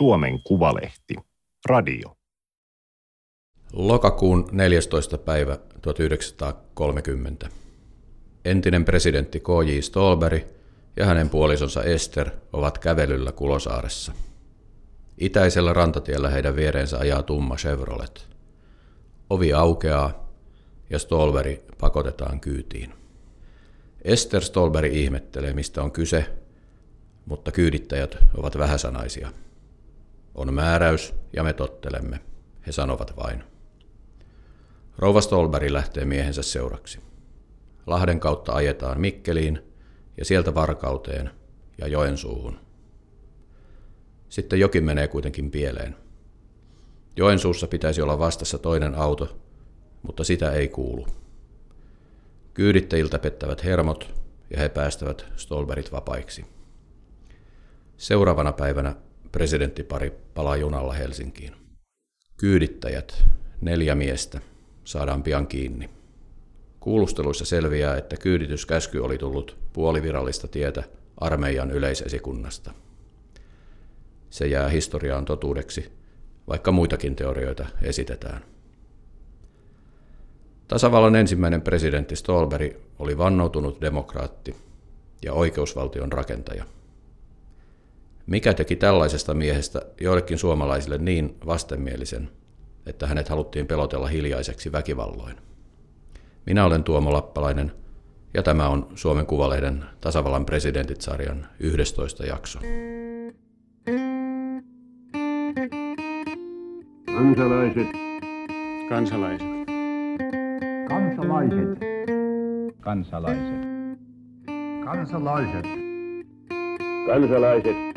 Suomen Kuvalehti, radio. Lokakuun 14. päivä 1930. Entinen presidentti K.J. Stolberg ja hänen puolisonsa Ester ovat kävelyllä Kulosaaressa. Itäisellä rantatiellä heidän viereensä ajaa tumma Chevrolet. Ovi aukeaa ja Stolberg pakotetaan kyytiin. Ester Stolberg ihmettelee, mistä on kyse, mutta kyydittäjät ovat vähäsanaisia. On määräys ja me tottelemme, he sanovat vain. Rouva Stolberg lähtee miehensä seuraksi. Lahden kautta ajetaan Mikkeliin ja sieltä Varkauteen ja Joensuuhun. Sitten jokin menee kuitenkin pieleen. Joensuussa pitäisi olla vastassa toinen auto, mutta sitä ei kuulu. Kyydittäjiltä pettävät hermot ja he päästävät Stolberit vapaiksi. Seuraavana päivänä presidenttipari palaa junalla Helsinkiin. Kyydittäjät, neljä miestä, saadaan pian kiinni. Kuulusteluissa selviää, että kyydityskäsky oli tullut puolivirallista tietä armeijan yleisesikunnasta. Se jää historiaan totuudeksi, vaikka muitakin teorioita esitetään. Tasavallan ensimmäinen presidentti Stolberg oli vannoutunut demokraatti ja oikeusvaltion rakentaja. Mikä teki tällaisesta miehestä joillekin suomalaisille niin vastenmielisen, että hänet haluttiin pelotella hiljaiseksi väkivalloin? Minä olen Tuomo Lappalainen ja tämä on Suomen Kuvalehden tasavallan presidentit-sarjan 11 jakso. Kansalaiset. Kansalaiset. Kansalaiset. Kansalaiset. Kansalaiset. Kansalaiset.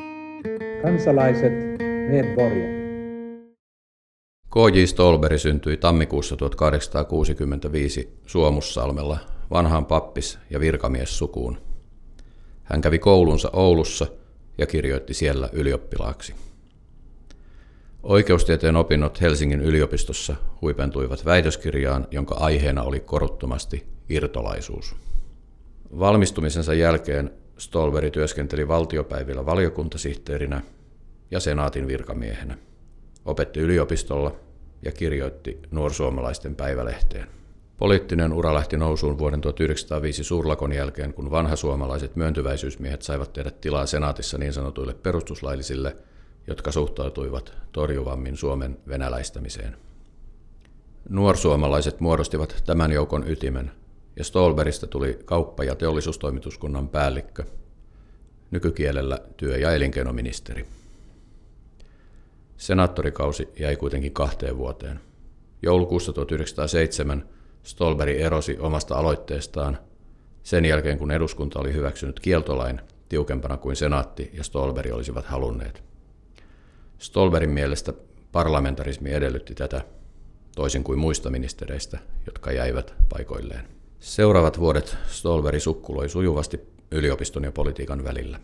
Kansalaiset. Medborgare. K.J. Stolberg syntyi tammikuussa 1865 Suomussalmella vanhaan pappis- ja virkamiessukuun. Hän kävi koulunsa Oulussa ja kirjoitti siellä ylioppilaaksi. Oikeustieteen opinnot Helsingin yliopistossa huipentuivat väitöskirjaan, jonka aiheena oli koruttomasti irtolaisuus. Valmistumisensa jälkeen Stolberg työskenteli valtiopäivillä valiokuntasihteerinä ja senaatin virkamiehenä. Opetti yliopistolla ja kirjoitti nuorsuomalaisten päivälehteen. Poliittinen ura lähti nousuun vuoden 1905 suurlakon jälkeen, kun vanhasuomalaiset myöntyväisyysmiehet saivat tehdä tilaa senaatissa niin sanotuille perustuslaillisille – jotka suhtautuivat torjuvammin Suomen venäläistämiseen. Nuorsuomalaiset muodostivat tämän joukon ytimen, ja Stolberista tuli kauppa- ja teollisuustoimituskunnan päällikkö, nykykielellä työ- ja elinkeinoministeri. Senaattorikausi jäi kuitenkin kahteen vuoteen. Joulukuussa 1907 Stolberi erosi omasta aloitteestaan sen jälkeen, kun eduskunta oli hyväksynyt kieltolain tiukempana kuin senaatti ja Stolberi olisivat halunneet. Stolberin mielestä parlamentarismi edellytti tätä, toisin kuin muista ministereistä, jotka jäivät paikoilleen. Seuraavat vuodet Stolberi sukkuloi sujuvasti yliopiston ja politiikan välillä.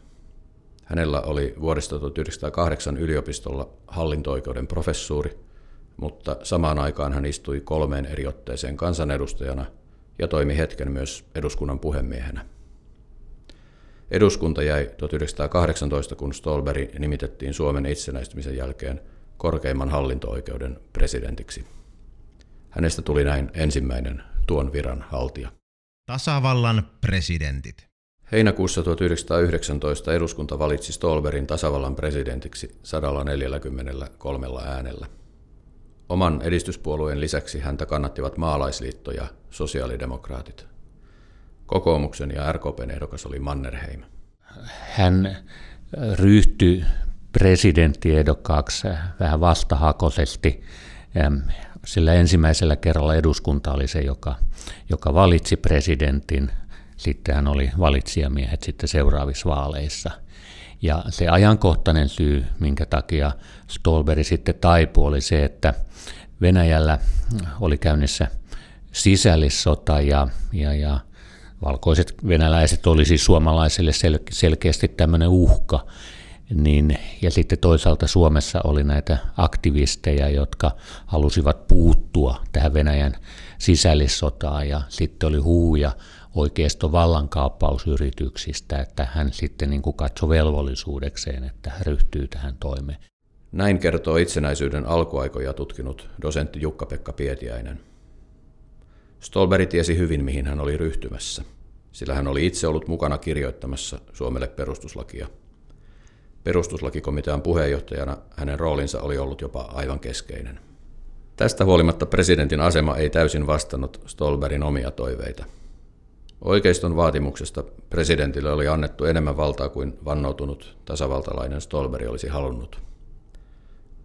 Hänellä oli vuodesta 1908 yliopistolla hallinto-oikeuden professuuri, mutta samaan aikaan hän istui kolmeen eri otteeseen kansanedustajana ja toimi hetken myös eduskunnan puhemiehenä. Eduskunta jäi 1918, kun Stolberg nimitettiin Suomen itsenäistymisen jälkeen korkeimman hallinto-oikeuden presidentiksi. Hänestä tuli näin ensimmäinen tuon viran haltija. Tasavallan presidentit. Heinäkuussa 1919 eduskunta valitsi Stolberin tasavallan presidentiksi 143 äänellä. Oman edistyspuolueen lisäksi häntä kannattivat maalaisliitto ja sosiaalidemokraatit. Kokoomuksen ja RKPn ehdokas oli Mannerheim. Hän ryhtyi presidenttiehdokkaaksi vähän vastahakoisesti, sillä ensimmäisellä kerralla eduskunta oli se, joka, joka valitsi presidentin. Sitten hän oli valitsijamiehet sitten seuraavissa vaaleissa. Ja se ajankohtainen syy, minkä takia Stolberg sitten taipui, oli se, että Venäjällä oli käynnissä sisällissota ja, ja, ja valkoiset venäläiset oli siis suomalaisille sel- selkeästi tämmöinen uhka, niin, ja sitten toisaalta Suomessa oli näitä aktivisteja, jotka halusivat puuttua tähän Venäjän sisällissotaan, ja sitten oli huuja oikeisto vallankaappausyrityksistä, että hän sitten niin katsoi velvollisuudekseen, että ryhtyy tähän toimeen. Näin kertoo itsenäisyyden alkuaikoja tutkinut dosentti Jukka-Pekka Pietiäinen. Stolberg tiesi hyvin, mihin hän oli ryhtymässä, sillä hän oli itse ollut mukana kirjoittamassa Suomelle perustuslakia. Perustuslakikomitean puheenjohtajana hänen roolinsa oli ollut jopa aivan keskeinen. Tästä huolimatta presidentin asema ei täysin vastannut Stolberin omia toiveita. Oikeiston vaatimuksesta presidentille oli annettu enemmän valtaa kuin vannoutunut tasavaltalainen Stolberi olisi halunnut.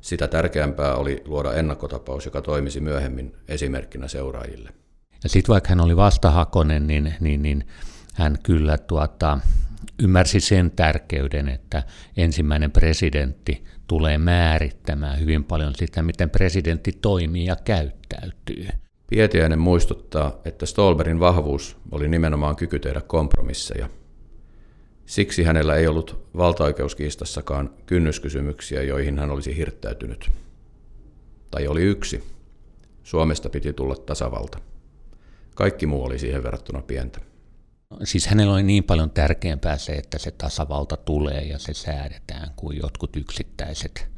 Sitä tärkeämpää oli luoda ennakkotapaus, joka toimisi myöhemmin esimerkkinä seuraajille. Ja sitten vaikka hän oli vastahakonen, niin, niin, niin hän kyllä tuota, ymmärsi sen tärkeyden, että ensimmäinen presidentti tulee määrittämään hyvin paljon sitä, miten presidentti toimii ja käyttäytyy. Pietiäinen muistuttaa, että Stolberin vahvuus oli nimenomaan kyky tehdä kompromisseja. Siksi hänellä ei ollut valtaoikeuskiistassakaan kynnyskysymyksiä, joihin hän olisi hirttäytynyt. Tai oli yksi. Suomesta piti tulla tasavalta. Kaikki muu oli siihen verrattuna pientä. Siis hänellä oli niin paljon tärkeämpää se, että se tasavalta tulee ja se säädetään kuin jotkut yksittäiset,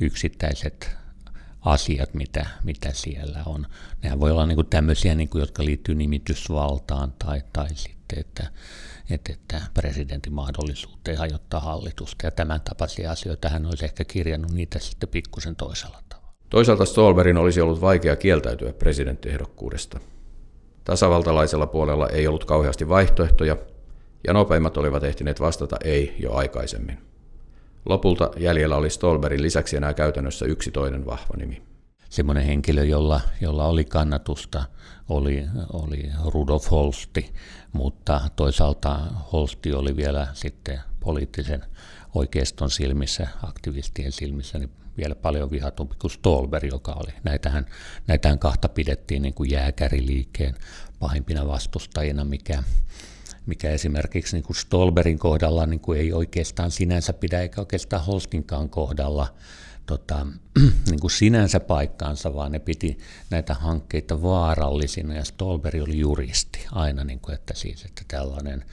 yksittäiset asiat, mitä, mitä siellä on. Nehän voi olla niin kuin tämmöisiä, niin kuin, jotka liittyy nimitysvaltaan tai, tai sitten, että, että, että presidentin mahdollisuuteen hajottaa hallitusta. Ja tämän tapaisia asioita hän olisi ehkä kirjannut niitä sitten pikkusen toisella tavalla. Toisaalta Stolberin olisi ollut vaikea kieltäytyä presidenttiehdokkuudesta. Tasavaltalaisella puolella ei ollut kauheasti vaihtoehtoja, ja nopeimmat olivat ehtineet vastata ei jo aikaisemmin. Lopulta jäljellä oli Stolberin lisäksi enää käytännössä yksi toinen vahva nimi. Semmoinen henkilö, jolla, jolla oli kannatusta, oli, oli Rudolf Holsti, mutta toisaalta Holsti oli vielä sitten poliittisen oikeiston silmissä, aktivistien silmissä, niin vielä paljon vihatumpi kuin Stolberg, joka oli. Näitähän, näitähän kahta pidettiin niin kuin jääkäriliikkeen pahimpina vastustajina, mikä, mikä esimerkiksi niin kuin Stolberin kohdalla niin kuin ei oikeastaan sinänsä pidä, eikä oikeastaan Holstinkaan kohdalla tota, niin kuin sinänsä paikkaansa, vaan ne piti näitä hankkeita vaarallisina, ja Stolberg oli juristi aina, niin kuin, että siis, että tällainen,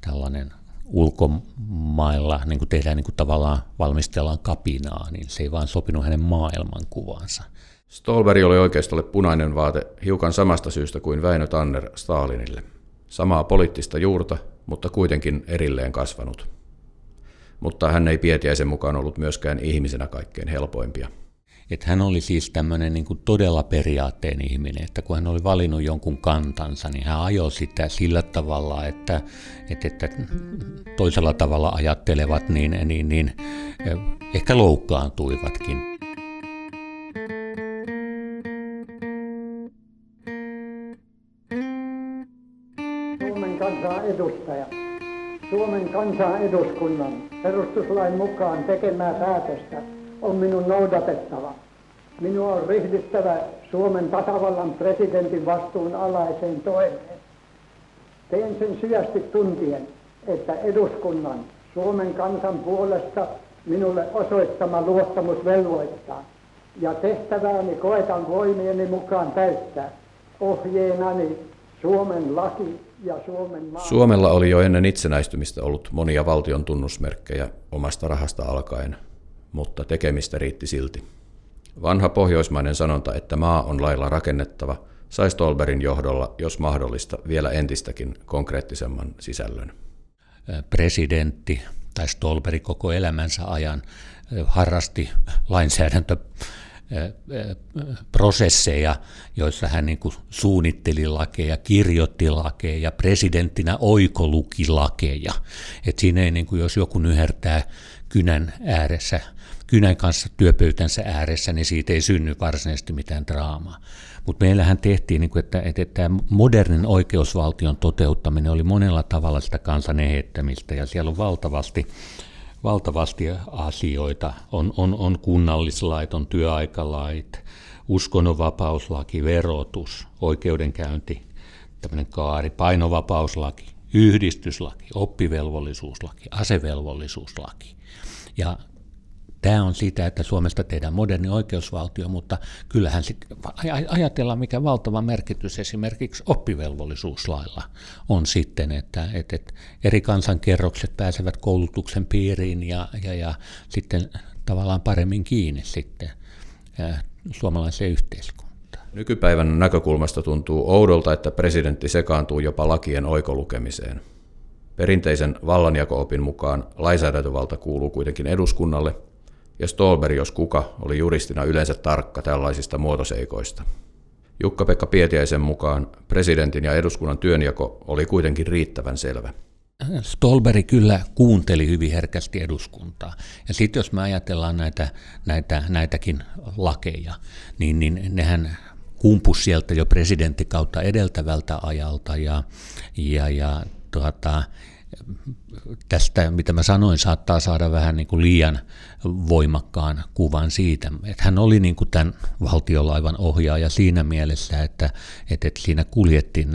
tällainen ulkomailla niin kuin tehdään niin kuin tavallaan valmistellaan kapinaa, niin se ei vaan sopinut hänen maailmankuvansa. Stolberg oli oikeistolle punainen vaate hiukan samasta syystä kuin Väinö Tanner Stalinille. Samaa poliittista juurta, mutta kuitenkin erilleen kasvanut. Mutta hän ei Pietiäisen mukaan ollut myöskään ihmisenä kaikkein helpoimpia. Että hän oli siis tämmöinen niin kuin todella periaatteen ihminen, että kun hän oli valinnut jonkun kantansa, niin hän ajoi sitä sillä tavalla, että, että, että toisella tavalla ajattelevat, niin, niin, niin ehkä loukkaantuivatkin. Suomen kansan edustaja. Suomen kansan eduskunnan perustuslain mukaan tekemää päätöstä on minun noudatettava. Minua on ryhdyttävä Suomen tasavallan presidentin vastuun alaiseen toimeen. Teen sen syvästi tuntien, että eduskunnan Suomen kansan puolesta minulle osoittama luottamus velvoittaa. Ja tehtävääni koetan voimieni mukaan täyttää ohjeenani Suomen laki ja Suomen maa. Suomella oli jo ennen itsenäistymistä ollut monia valtion tunnusmerkkejä omasta rahasta alkaen, mutta tekemistä riitti silti. Vanha pohjoismainen sanonta, että maa on lailla rakennettava, sai Stolberin johdolla, jos mahdollista, vielä entistäkin konkreettisemman sisällön. Presidentti tai Stolberi koko elämänsä ajan harrasti lainsäädäntö prosesseja, joissa hän niin kuin suunnitteli lakeja, kirjoitti lakeja ja presidenttinä oikoluki lakeja. Et siinä ei, niin kuin, jos joku nyhertää kynän ääressä, kynän kanssa työpöytänsä ääressä, niin siitä ei synny varsinaisesti mitään draamaa. Mutta meillähän tehtiin, niin kuin, että, että, että modernin oikeusvaltion toteuttaminen oli monella tavalla sitä kansan ehettämistä, ja siellä on valtavasti valtavasti asioita. On, on, on kunnallislait, on työaikalait, uskonnonvapauslaki, verotus, oikeudenkäynti, tämmöinen kaari, painovapauslaki, yhdistyslaki, oppivelvollisuuslaki, asevelvollisuuslaki. Ja Tämä on sitä, että Suomesta tehdään moderni oikeusvaltio, mutta kyllähän sit ajatellaan, mikä valtava merkitys esimerkiksi oppivelvollisuuslailla on sitten, että, että, että eri kansankerrokset pääsevät koulutuksen piiriin ja, ja, ja sitten tavallaan paremmin kiinni sitten suomalaiseen yhteiskuntaan. Nykypäivän näkökulmasta tuntuu oudolta, että presidentti sekaantuu jopa lakien oikolukemiseen. Perinteisen vallanjako-opin mukaan lainsäädäntövalta kuuluu kuitenkin eduskunnalle, ja Stolberg, jos kuka, oli juristina yleensä tarkka tällaisista muotoseikoista. Jukka-Pekka Pietiäisen mukaan presidentin ja eduskunnan työnjako oli kuitenkin riittävän selvä. Stolberi kyllä kuunteli hyvin herkästi eduskuntaa. Ja sitten jos me ajatellaan näitä, näitä, näitäkin lakeja, niin, niin nehän kumpus sieltä jo presidenttikautta edeltävältä ajalta ja, ja, ja tuota, tästä, mitä mä sanoin, saattaa saada vähän niin kuin liian voimakkaan kuvan siitä, että hän oli niin kuin tämän valtiolaivan ohjaaja siinä mielessä, että, että, että siinä kuljettiin.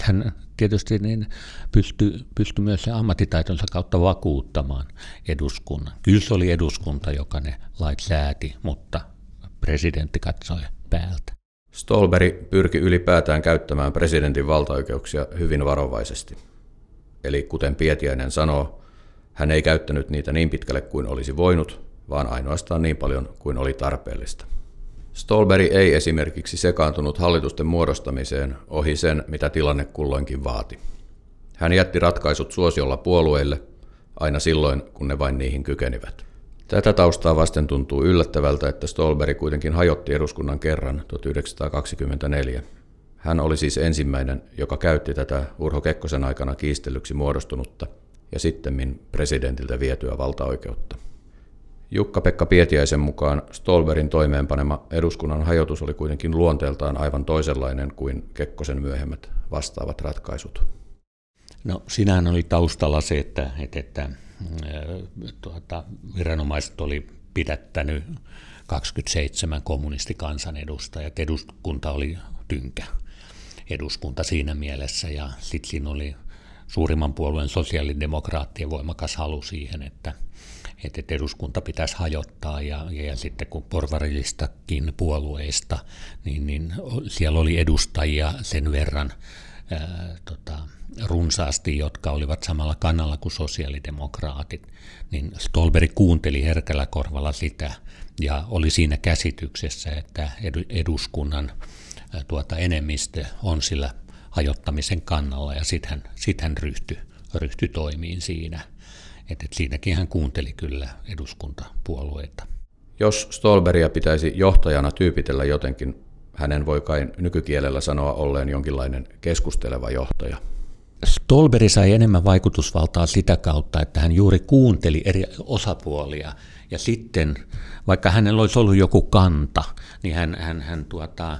Hän tietysti niin pystyi, pystyi myös se ammattitaitonsa kautta vakuuttamaan eduskunnan. Kyllä se oli eduskunta, joka ne lait sääti, mutta presidentti katsoi päältä. Stolberi pyrki ylipäätään käyttämään presidentin valtaoikeuksia hyvin varovaisesti. Eli kuten Pietiäinen sanoo, hän ei käyttänyt niitä niin pitkälle kuin olisi voinut, vaan ainoastaan niin paljon kuin oli tarpeellista. Stolberi ei esimerkiksi sekaantunut hallitusten muodostamiseen ohi sen, mitä tilanne kulloinkin vaati. Hän jätti ratkaisut suosiolla puolueille aina silloin, kun ne vain niihin kykenivät. Tätä taustaa vasten tuntuu yllättävältä, että Stolberi kuitenkin hajotti eduskunnan kerran 1924. Hän oli siis ensimmäinen, joka käytti tätä Urho Kekkosen aikana kiistellyksi muodostunutta ja sittemmin presidentiltä vietyä valtaoikeutta. Jukka-Pekka Pietiäisen mukaan Stolberin toimeenpanema eduskunnan hajotus oli kuitenkin luonteeltaan aivan toisenlainen kuin Kekkosen myöhemmät vastaavat ratkaisut. No sinähän oli taustalla se, että, että, että äh, tuota, viranomaiset oli pidättänyt 27 kommunistikansanedustajat. Eduskunta oli tynkä eduskunta siinä mielessä. Ja sitten siinä oli suurimman puolueen sosiaalidemokraattien voimakas halu siihen, että, että eduskunta pitäisi hajottaa. Ja, ja sitten kun porvarillistakin puolueista, niin, niin siellä oli edustajia sen verran ää, tota, runsaasti, jotka olivat samalla kannalla kuin sosiaalidemokraatit, niin Stolberg kuunteli herkällä korvalla sitä ja oli siinä käsityksessä, että eduskunnan tuota enemmistö on sillä hajottamisen kannalla ja sitten hän, sit hän ryhtyi, ryhtyi toimiin siinä. Et, et siinäkin hän kuunteli kyllä eduskuntapuolueita. Jos Stolberia pitäisi johtajana tyypitellä jotenkin, hänen voi kai nykykielellä sanoa olleen jonkinlainen keskusteleva johtaja. Stolberi sai enemmän vaikutusvaltaa sitä kautta, että hän juuri kuunteli eri osapuolia ja sitten, vaikka hänellä olisi ollut joku kanta, niin hän, hän, hän tuota,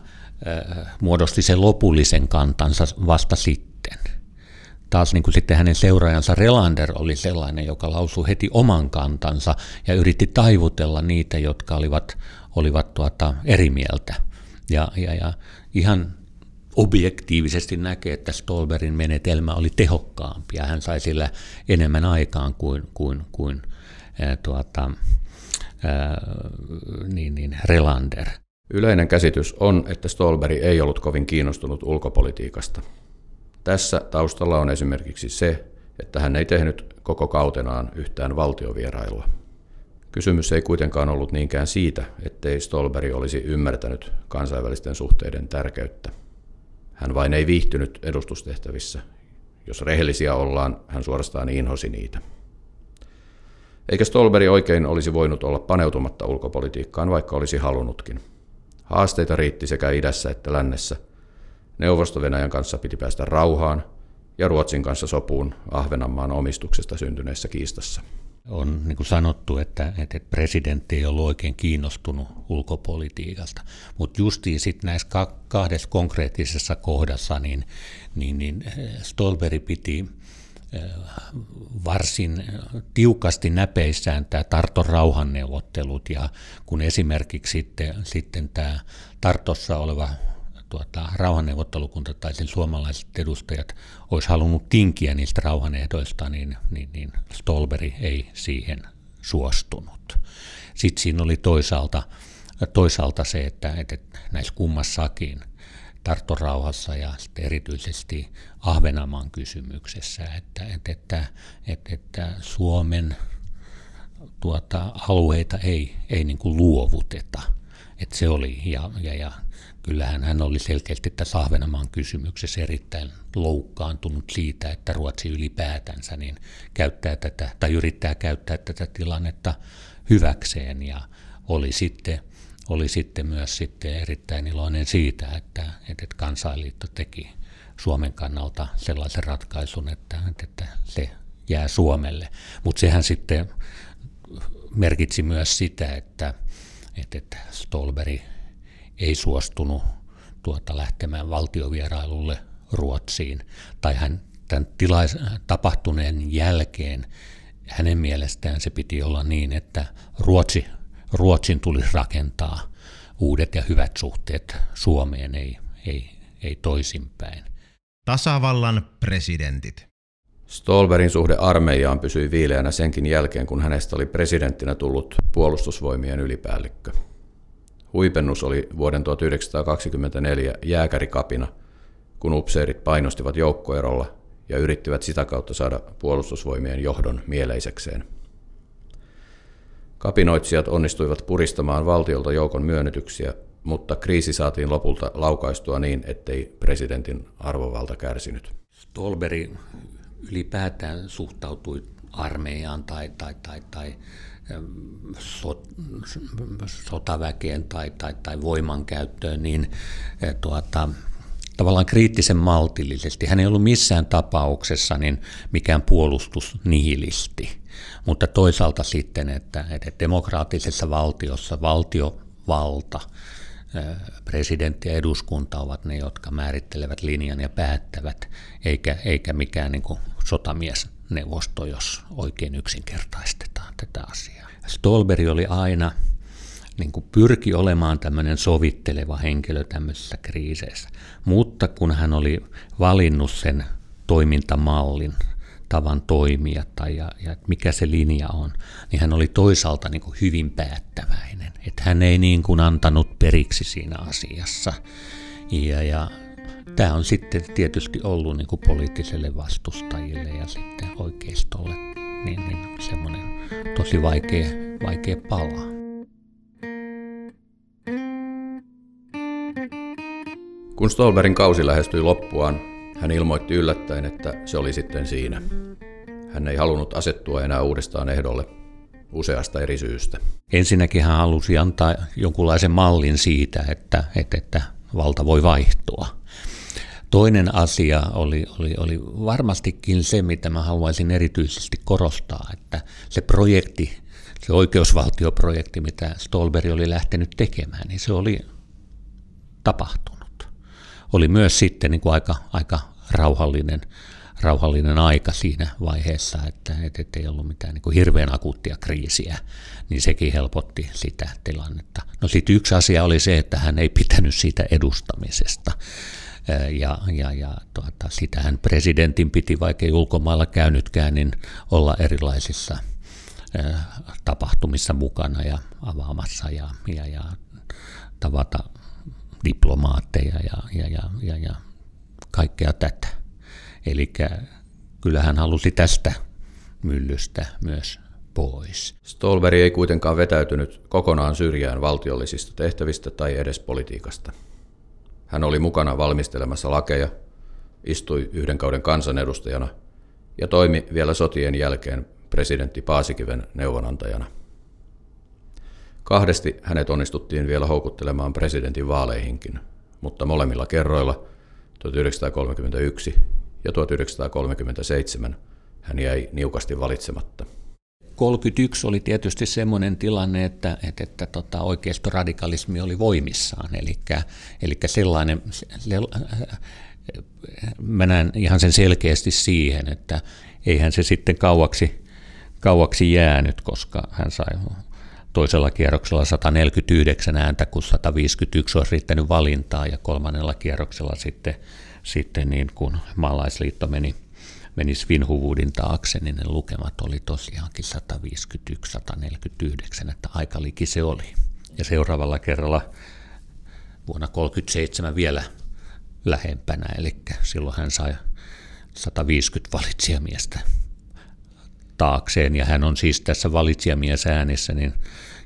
muodosti sen lopullisen kantansa vasta sitten. Taas niin kuin sitten hänen seuraajansa Relander oli sellainen, joka lausui heti oman kantansa ja yritti taivutella niitä, jotka olivat, olivat tuota, eri mieltä. Ja, ja, ja ihan objektiivisesti näkee, että Stolberin menetelmä oli tehokkaampi ja hän sai sillä enemmän aikaan kuin, kuin, kuin ää, tuota, ää, niin, niin Relander. Yleinen käsitys on, että Stolberg ei ollut kovin kiinnostunut ulkopolitiikasta. Tässä taustalla on esimerkiksi se, että hän ei tehnyt koko kautenaan yhtään valtiovierailua. Kysymys ei kuitenkaan ollut niinkään siitä, ettei Stolberg olisi ymmärtänyt kansainvälisten suhteiden tärkeyttä. Hän vain ei viihtynyt edustustehtävissä. Jos rehellisiä ollaan, hän suorastaan inhosi niitä. Eikä Stolberg oikein olisi voinut olla paneutumatta ulkopolitiikkaan, vaikka olisi halunnutkin – Haasteita riitti sekä idässä että lännessä. Neuvosto-Venäjän kanssa piti päästä rauhaan ja Ruotsin kanssa sopuun Ahvenanmaan omistuksesta syntyneessä kiistassa. On niin kuin sanottu, että, että presidentti ei ollut oikein kiinnostunut ulkopolitiikasta, mutta justiin sitten näissä kahdessa konkreettisessa kohdassa, niin, niin, niin Stolberi piti varsin tiukasti näpeissään tämä Tarton rauhanneuvottelut ja kun esimerkiksi sitten, sitten tämä Tartossa oleva tuota, rauhanneuvottelukunta tai sen suomalaiset edustajat olisi halunnut tinkiä niistä rauhanehdoista, niin, niin, niin Stolberi ei siihen suostunut. Sitten siinä oli toisaalta, toisaalta se, että, että näissä kummassakin – Tarttorauhassa ja erityisesti Ahvenamaan kysymyksessä, että, että, että, että, että Suomen tuota, alueita ei, ei niin kuin luovuteta. Et se oli, ja, ja, ja kyllähän hän oli selkeästi tässä Ahvenanmaan kysymyksessä erittäin loukkaantunut siitä, että Ruotsi ylipäätänsä niin käyttää tätä, tai yrittää käyttää tätä tilannetta hyväkseen, ja oli sitten, oli sitten myös sitten erittäin iloinen siitä, että, että kansainliitto teki Suomen kannalta sellaisen ratkaisun, että, että se jää Suomelle. Mutta sehän sitten merkitsi myös sitä, että, että Stolberg ei suostunut tuota lähtemään valtiovierailulle Ruotsiin, tai hän tämän tilais, tapahtuneen jälkeen hänen mielestään se piti olla niin, että Ruotsi, Ruotsin tulisi rakentaa uudet ja hyvät suhteet Suomeen, ei, ei, ei toisinpäin. Tasavallan presidentit. Stolberin suhde armeijaan pysyi viileänä senkin jälkeen, kun hänestä oli presidenttinä tullut puolustusvoimien ylipäällikkö. Huipennus oli vuoden 1924 jääkärikapina, kun upseerit painostivat joukkoerolla ja yrittivät sitä kautta saada puolustusvoimien johdon mieleisekseen. Kapinoitsijat onnistuivat puristamaan valtiolta joukon myönnytyksiä, mutta kriisi saatiin lopulta laukaistua niin, ettei presidentin arvovalta kärsinyt. Stolberi ylipäätään suhtautui armeijaan tai, tai, tai, tai sot, sotaväkeen tai, tai, tai voimankäyttöön, niin eh, tuota, tavallaan kriittisen maltillisesti. Hän ei ollut missään tapauksessa niin mikään puolustusnihilisti, mutta toisaalta sitten, että, että demokraattisessa valtiossa valtiovalta, eh, presidentti ja eduskunta ovat ne, jotka määrittelevät linjan ja päättävät, eikä, eikä mikään niin sotamiesneuvosto, jos oikein yksinkertaistetaan tätä asiaa. Stolberg oli aina niin kuin pyrki olemaan tämmöinen sovitteleva henkilö tämmöisissä kriiseissä. Mutta kun hän oli valinnut sen toimintamallin, tavan toimia tai ja, ja mikä se linja on, niin hän oli toisaalta niin kuin hyvin päättäväinen. Että hän ei niin kuin antanut periksi siinä asiassa. Ja, ja tämä on sitten tietysti ollut niin kuin poliittiselle vastustajille ja sitten oikeistolle niin, niin semmoinen tosi vaikea, vaikea pala. Kun Stolberin kausi lähestyi loppuaan, hän ilmoitti yllättäen, että se oli sitten siinä. Hän ei halunnut asettua enää uudestaan ehdolle useasta eri syystä. Ensinnäkin hän halusi antaa jonkunlaisen mallin siitä, että, että, että valta voi vaihtua. Toinen asia oli, oli, oli varmastikin se, mitä mä haluaisin erityisesti korostaa, että se projekti, se oikeusvaltioprojekti, mitä Stolberg oli lähtenyt tekemään, niin se oli tapahtunut. Oli myös sitten niin kuin aika, aika rauhallinen, rauhallinen aika siinä vaiheessa, että, että ei ollut mitään niin kuin hirveän akuuttia kriisiä, niin sekin helpotti sitä tilannetta. No sitten yksi asia oli se, että hän ei pitänyt siitä edustamisesta ja, ja, ja tuota, sitähän presidentin piti, vaikka ei ulkomailla käynytkään, niin olla erilaisissa tapahtumissa mukana ja avaamassa ja, ja, ja tavata diplomaatteja ja, ja, ja, ja, ja kaikkea tätä. Eli kyllähän halusi tästä myllystä myös pois. Stolberg ei kuitenkaan vetäytynyt kokonaan syrjään valtiollisista tehtävistä tai edes politiikasta. Hän oli mukana valmistelemassa lakeja, istui yhden kauden kansanedustajana ja toimi vielä sotien jälkeen presidentti Paasikiven neuvonantajana. Kahdesti hänet onnistuttiin vielä houkuttelemaan presidentin vaaleihinkin, mutta molemmilla kerroilla 1931 ja 1937 hän jäi niukasti valitsematta. 31 oli tietysti semmoinen tilanne, että, että, että tota, oikeistoradikalismi oli voimissaan, eli, eli sellainen, se, mä näen ihan sen selkeästi siihen, että eihän se sitten kauaksi, kauaksi jäänyt, koska hän sai toisella kierroksella 149 ääntä, kun 151 olisi riittänyt valintaa, ja kolmannella kierroksella sitten, sitten niin kun maalaisliitto meni meni Svinhuvudin taakse, niin ne lukemat oli tosiaankin 151-149, että aika liki se oli. Ja seuraavalla kerralla vuonna 1937 vielä lähempänä, eli silloin hän sai 150 valitsijamiestä taakseen, ja hän on siis tässä valitsijamiesäänissä niin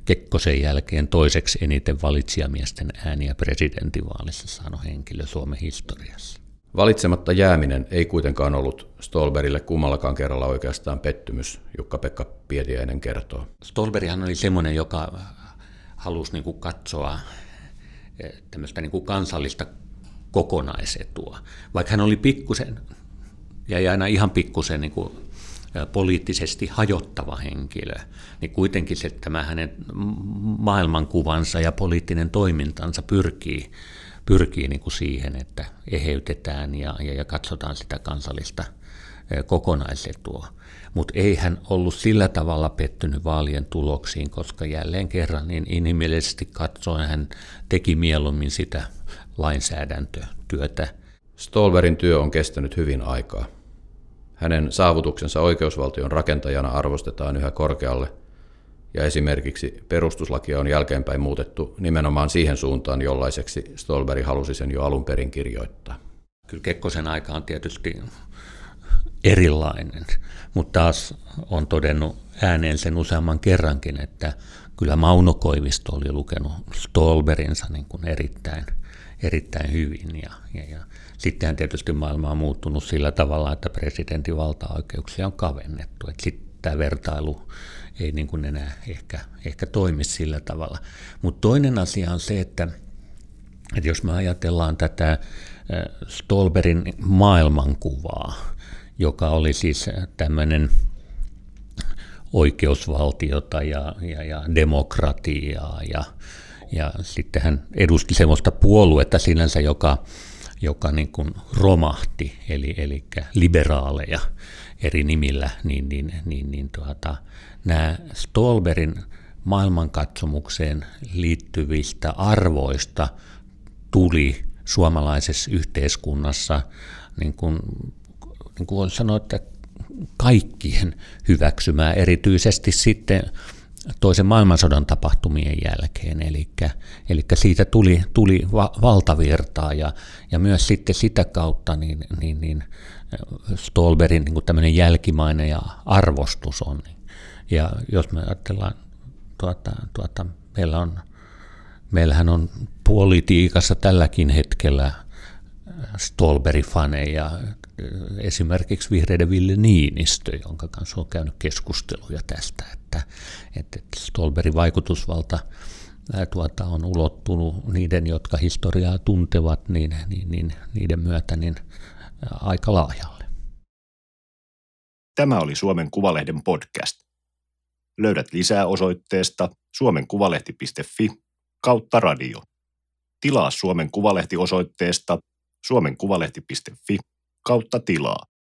Kekkosen jälkeen toiseksi eniten valitsijamiesten ääniä presidentinvaalissa saanut henkilö Suomen historiassa. Valitsematta jääminen ei kuitenkaan ollut Stolberille kummallakaan kerralla oikeastaan pettymys, Jukka-Pekka Pietiäinen kertoo. Stolberihan oli semmoinen, joka halusi niin kuin katsoa eh, tämmöistä niin kuin kansallista kokonaisetua. Vaikka hän oli pikkusen, ja aina ihan pikkusen niin kuin poliittisesti hajottava henkilö, niin kuitenkin se, tämä hänen maailmankuvansa ja poliittinen toimintansa pyrkii, pyrkii niin kuin siihen, että eheytetään ja, ja, ja katsotaan sitä kansallista kokonaisetua. Mutta ei hän ollut sillä tavalla pettynyt vaalien tuloksiin, koska jälleen kerran niin inhimillisesti katsoen hän teki mieluummin sitä lainsäädäntötyötä. Stolberin työ on kestänyt hyvin aikaa. Hänen saavutuksensa oikeusvaltion rakentajana arvostetaan yhä korkealle, ja esimerkiksi perustuslakia on jälkeenpäin muutettu nimenomaan siihen suuntaan, jollaiseksi Stolberi halusi sen jo alun perin kirjoittaa. Kyllä Kekkosen aika on tietysti erilainen, mutta taas on todennut ääneen sen useamman kerrankin, että kyllä Mauno Koivisto oli lukenut Stolberinsa niin kuin erittäin, erittäin hyvin. Ja, ja, ja Sittenhän tietysti maailma on muuttunut sillä tavalla, että presidentin valtaoikeuksia on kavennettu. Sitten tämä vertailu ei niin kuin enää ehkä, ehkä toimi sillä tavalla. Mutta toinen asia on se, että, että jos me ajatellaan tätä Stolberin maailmankuvaa, joka oli siis tämmöinen oikeusvaltiota ja, ja, ja demokratiaa ja, ja sitten hän edusti sellaista puoluetta sinänsä, joka joka niin kuin romahti, eli, eli liberaaleja eri nimillä, niin, niin, niin, niin tuota, nämä Stolberin maailmankatsomukseen liittyvistä arvoista tuli suomalaisessa yhteiskunnassa, niin kuin, niin kuin sanoa, että kaikkien hyväksymää, erityisesti sitten toisen maailmansodan tapahtumien jälkeen, eli, eli siitä tuli, tuli va, valtavirtaa ja, ja myös sitten sitä kautta niin, niin, niin Stolberin niin tämmöinen jälkimainen ja arvostus on. Ja jos me ajatellaan, tuota, tuota, meillä on, meillähän on politiikassa tälläkin hetkellä Stolberi-faneja, esimerkiksi vihreiden Ville Niinistö, jonka kanssa on käynyt keskusteluja tästä, että, että Stolberin vaikutusvalta tuota, on ulottunut niiden, jotka historiaa tuntevat, niin, niin, niin niiden myötä niin aika laajalle. Tämä oli Suomen Kuvalehden podcast. Löydät lisää osoitteesta suomenkuvalehti.fi kautta radio. Tilaa Suomen Kuvalehti osoitteesta suomenkuvalehti.fi kautta tilaa.